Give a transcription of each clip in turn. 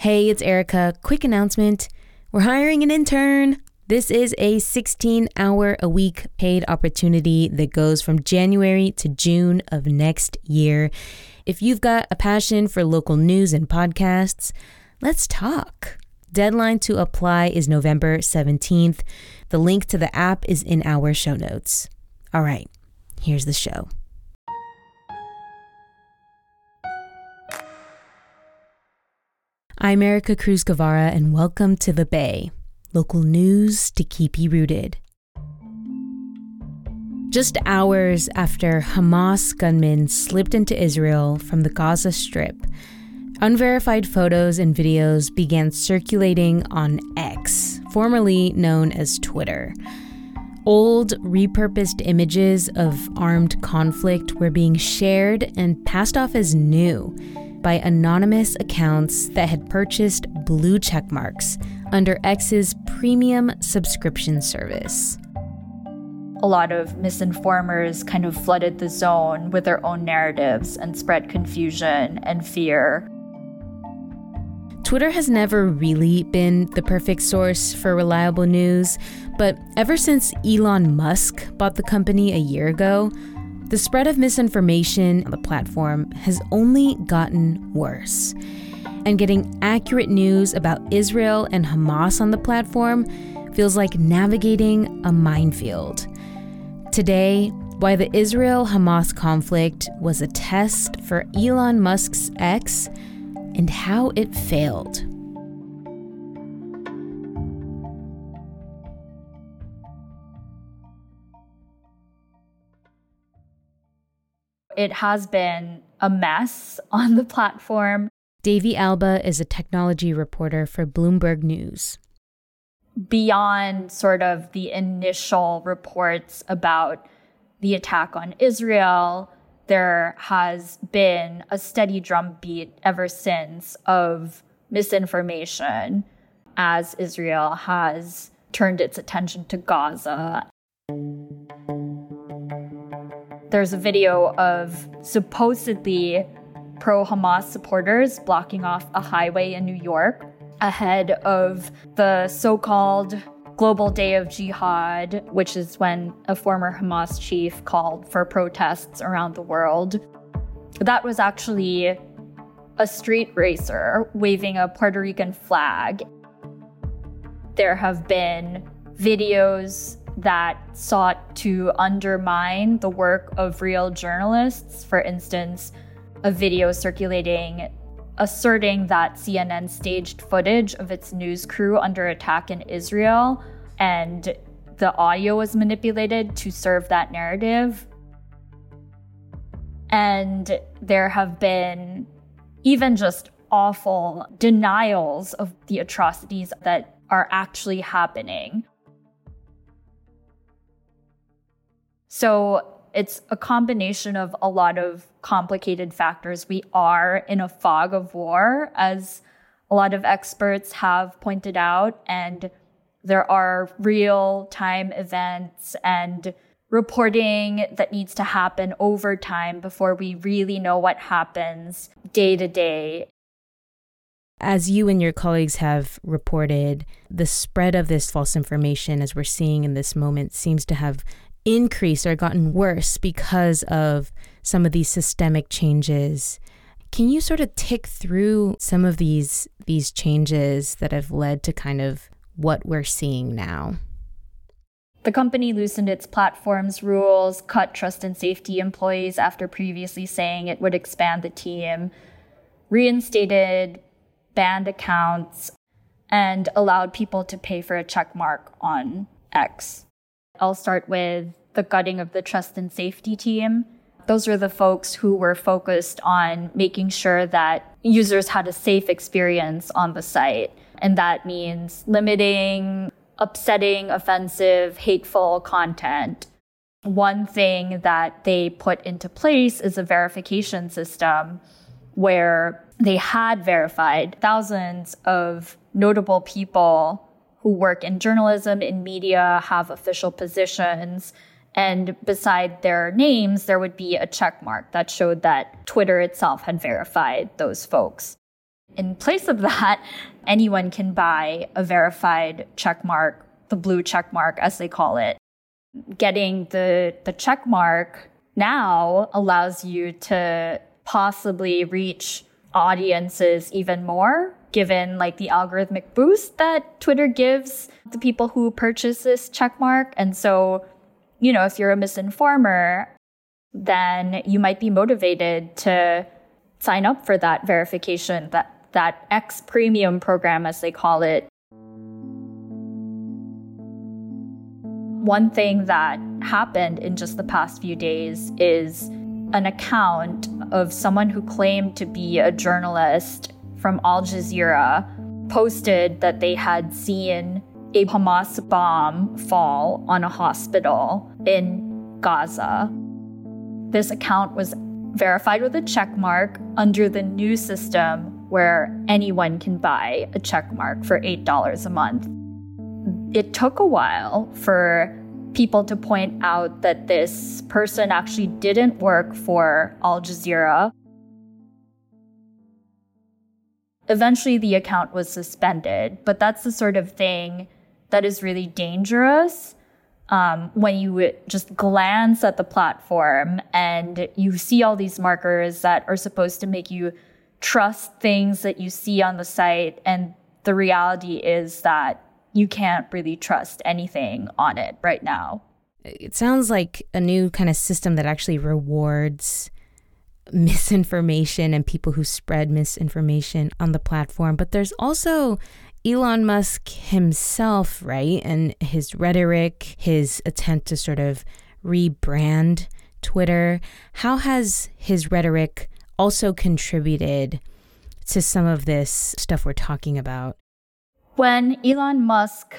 Hey, it's Erica. Quick announcement we're hiring an intern. This is a 16 hour a week paid opportunity that goes from January to June of next year. If you've got a passion for local news and podcasts, let's talk. Deadline to apply is November 17th. The link to the app is in our show notes. All right, here's the show. I'm Erica Cruz Guevara, and welcome to The Bay, local news to keep you rooted. Just hours after Hamas gunmen slipped into Israel from the Gaza Strip, unverified photos and videos began circulating on X, formerly known as Twitter. Old, repurposed images of armed conflict were being shared and passed off as new by anonymous accounts that had purchased blue checkmarks under X's premium subscription service. A lot of misinformers kind of flooded the zone with their own narratives and spread confusion and fear. Twitter has never really been the perfect source for reliable news, but ever since Elon Musk bought the company a year ago, the spread of misinformation on the platform has only gotten worse. And getting accurate news about Israel and Hamas on the platform feels like navigating a minefield. Today, why the Israel Hamas conflict was a test for Elon Musk's X and how it failed. It has been a mess on the platform. Davey Alba is a technology reporter for Bloomberg News. Beyond sort of the initial reports about the attack on Israel, there has been a steady drumbeat ever since of misinformation as Israel has turned its attention to Gaza. There's a video of supposedly pro Hamas supporters blocking off a highway in New York ahead of the so called Global Day of Jihad, which is when a former Hamas chief called for protests around the world. That was actually a street racer waving a Puerto Rican flag. There have been videos that sought to undermine the work of real journalists. For instance, a video circulating asserting that CNN staged footage of its news crew under attack in Israel and the audio was manipulated to serve that narrative. And there have been even just awful denials of the atrocities that are actually happening. So it's a combination of a lot of complicated factors. We are in a fog of war, as a lot of experts have pointed out, and there are real time events and reporting that needs to happen over time before we really know what happens day to day. As you and your colleagues have reported, the spread of this false information, as we're seeing in this moment, seems to have increased or gotten worse because of some of these systemic changes. Can you sort of tick through some of these these changes that have led to kind of what we're seeing now? The company loosened its platform's rules, cut trust and safety employees after previously saying it would expand the team, reinstated banned accounts, and allowed people to pay for a check mark on X. I'll start with the gutting of the trust and safety team. Those are the folks who were focused on making sure that users had a safe experience on the site. And that means limiting upsetting, offensive, hateful content. One thing that they put into place is a verification system where they had verified thousands of notable people who work in journalism, in media, have official positions. And beside their names, there would be a check mark that showed that Twitter itself had verified those folks. In place of that, anyone can buy a verified check mark, the blue check mark, as they call it. Getting the, the check mark now allows you to possibly reach audiences even more given like the algorithmic boost that Twitter gives the people who purchase this check mark. And so, you know, if you're a misinformer, then you might be motivated to sign up for that verification, that that X premium program as they call it. One thing that happened in just the past few days is an account of someone who claimed to be a journalist from Al Jazeera posted that they had seen a Hamas bomb fall on a hospital in Gaza. This account was verified with a check mark under the new system where anyone can buy a check mark for $8 a month. It took a while for people to point out that this person actually didn't work for Al Jazeera. Eventually, the account was suspended, but that's the sort of thing that is really dangerous um, when you just glance at the platform and you see all these markers that are supposed to make you trust things that you see on the site. And the reality is that you can't really trust anything on it right now. It sounds like a new kind of system that actually rewards misinformation and people who spread misinformation on the platform. But there's also Elon Musk himself, right? And his rhetoric, his attempt to sort of rebrand Twitter. How has his rhetoric also contributed to some of this stuff we're talking about? When Elon Musk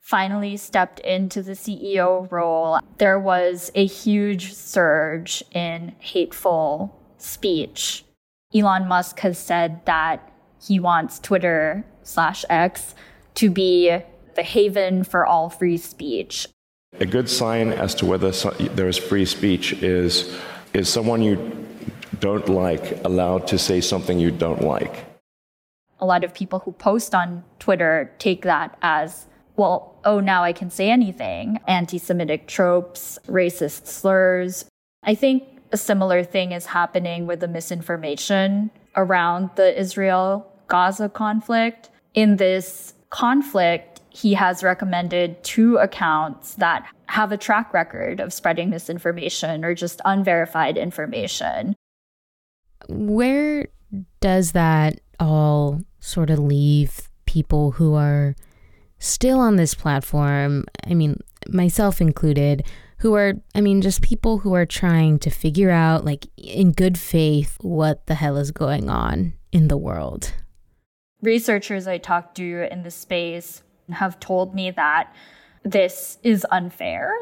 finally stepped into the CEO role, there was a huge surge in hateful speech. Elon Musk has said that he wants Twitter slash X to be the haven for all free speech. A good sign as to whether there is free speech is is someone you don't like allowed to say something you don't like a lot of people who post on Twitter take that as, well, oh, now I can say anything. Anti Semitic tropes, racist slurs. I think a similar thing is happening with the misinformation around the Israel Gaza conflict. In this conflict, he has recommended two accounts that have a track record of spreading misinformation or just unverified information. Where does that all sort of leave people who are still on this platform, I mean, myself included, who are, I mean, just people who are trying to figure out, like, in good faith, what the hell is going on in the world. Researchers I talked to in the space have told me that this is unfair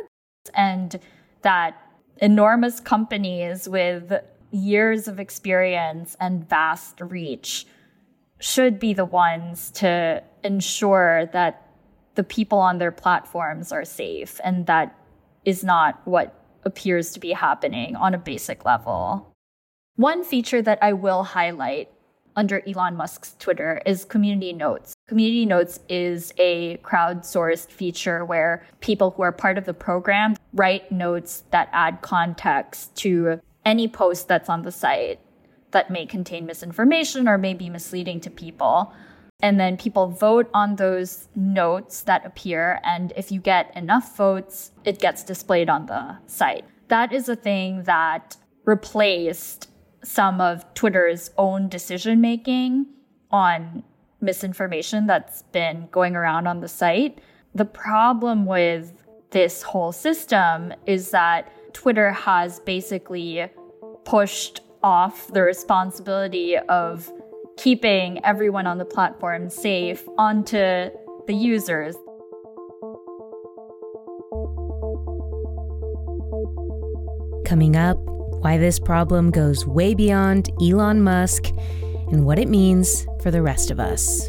and that enormous companies with years of experience and vast reach should be the ones to ensure that the people on their platforms are safe. And that is not what appears to be happening on a basic level. One feature that I will highlight under Elon Musk's Twitter is Community Notes. Community Notes is a crowdsourced feature where people who are part of the program write notes that add context to any post that's on the site that may contain misinformation or may be misleading to people. And then people vote on those notes that appear. And if you get enough votes, it gets displayed on the site. That is a thing that replaced some of Twitter's own decision making on misinformation that's been going around on the site. The problem with this whole system is that Twitter has basically pushed off the responsibility of keeping everyone on the platform safe onto the users. Coming up, why this problem goes way beyond Elon Musk and what it means for the rest of us.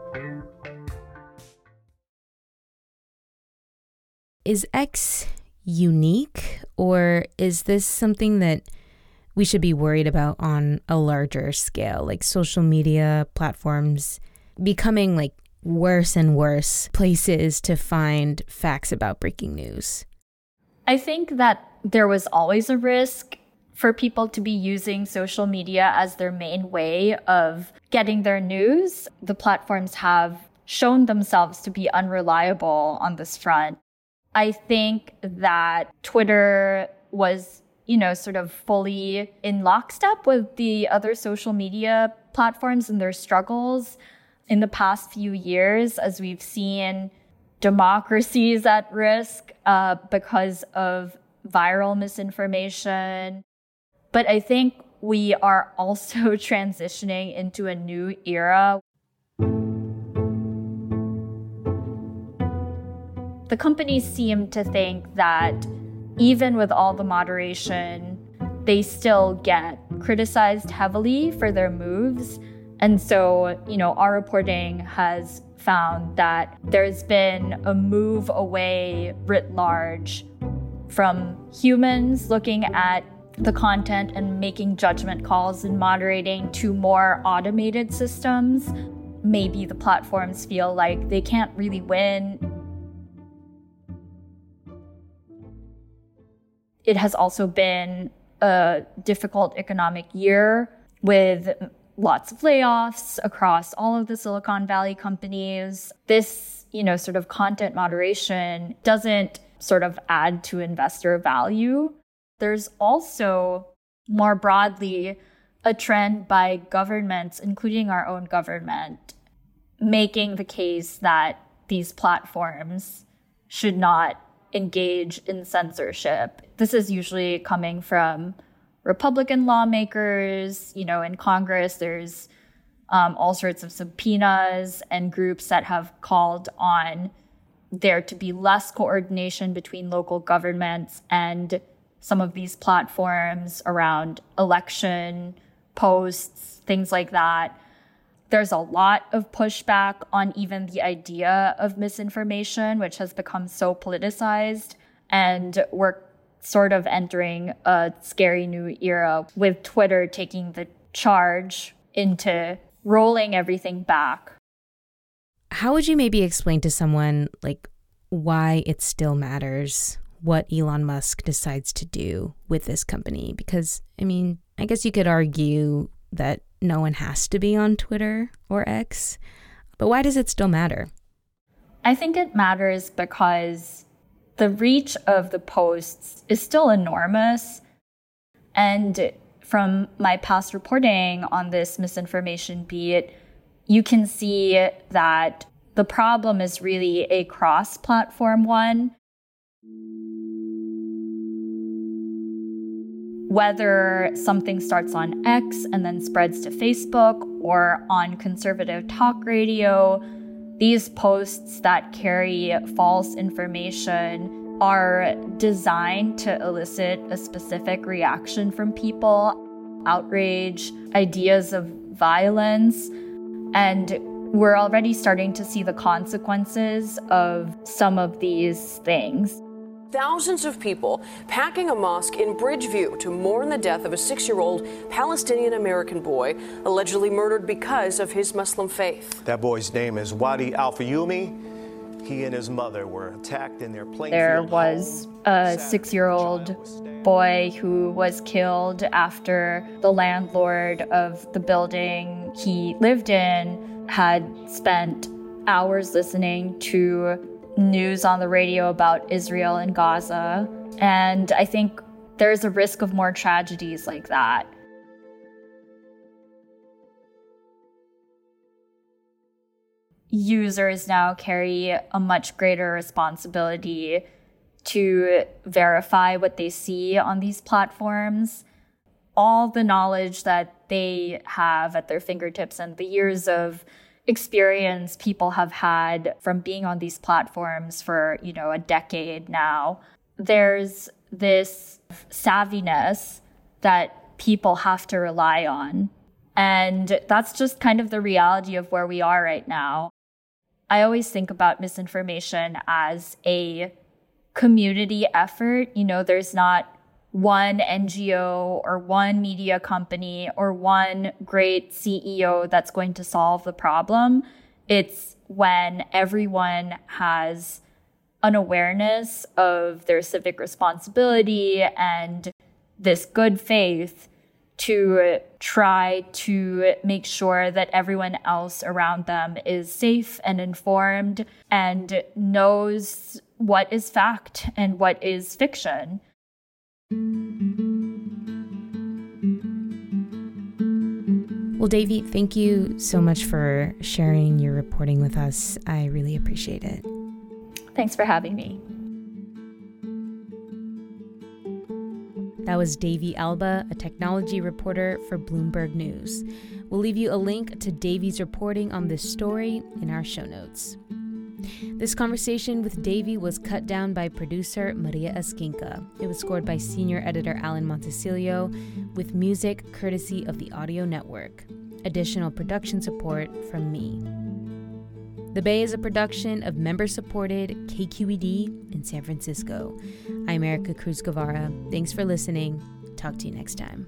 Is X unique, or is this something that we should be worried about on a larger scale, like social media platforms becoming like worse and worse places to find facts about breaking news? I think that there was always a risk for people to be using social media as their main way of getting their news. The platforms have shown themselves to be unreliable on this front. I think that Twitter was, you know, sort of fully in lockstep with the other social media platforms and their struggles in the past few years as we've seen democracies at risk uh, because of viral misinformation. But I think we are also transitioning into a new era the companies seem to think that even with all the moderation, they still get criticized heavily for their moves. And so, you know, our reporting has found that there's been a move away writ large from humans looking at the content and making judgment calls and moderating to more automated systems. Maybe the platforms feel like they can't really win It has also been a difficult economic year with lots of layoffs across all of the Silicon Valley companies. This, you know, sort of content moderation doesn't sort of add to investor value. There's also more broadly a trend by governments, including our own government, making the case that these platforms should not engage in censorship. This is usually coming from Republican lawmakers. You know, in Congress, there's um, all sorts of subpoenas and groups that have called on there to be less coordination between local governments and some of these platforms around election posts, things like that. There's a lot of pushback on even the idea of misinformation, which has become so politicized. And we're sort of entering a scary new era with Twitter taking the charge into rolling everything back. How would you maybe explain to someone like why it still matters what Elon Musk decides to do with this company. Because, I mean, I guess you could argue that no one has to be on Twitter or X, but why does it still matter? I think it matters because the reach of the posts is still enormous. And from my past reporting on this misinformation beat, you can see that the problem is really a cross platform one. Whether something starts on X and then spreads to Facebook or on conservative talk radio, these posts that carry false information are designed to elicit a specific reaction from people outrage, ideas of violence, and we're already starting to see the consequences of some of these things. Thousands of people packing a mosque in Bridgeview to mourn the death of a six year old Palestinian American boy allegedly murdered because of his Muslim faith. That boy's name is Wadea Al Fayoume. He and his mother were attacked in their plane. There was a six year old boy who was killed after the landlord of the building he lived in had spent hours listening to news on the radio about Israel and Gaza. And I think there's a risk of more tragedies like that. Users now carry a much greater responsibility to verify what they see on these platforms. All the knowledge that they have at their fingertips and the years of experience people have had from being on these platforms for, you know, a decade now. There's this savviness that people have to rely on. And that's just kind of the reality of where we are right now. I always think about misinformation as a community effort. You know, there's not one NGO or one media company or one great CEO that's going to solve the problem. It's when everyone has an awareness of their civic responsibility and this good faith to try to make sure that everyone else around them is safe and informed and knows what is fact and what is fiction. Well, Davey, thank you so much for sharing your reporting with us. I really appreciate it. Thanks for having me. That was Davey Alba, a technology reporter for Bloomberg News. We'll leave you a link to Davey's reporting on this story in our show notes. This conversation with Davey was cut down by producer Maria Esquinca. It was scored by senior editor Alan Montecillo, with music courtesy of the Audio Network. Additional production support from me. The Bay is a production of member supported KQED in San Francisco. I'm Erica Cruz Guevara. Thanks for listening. Talk to you next time.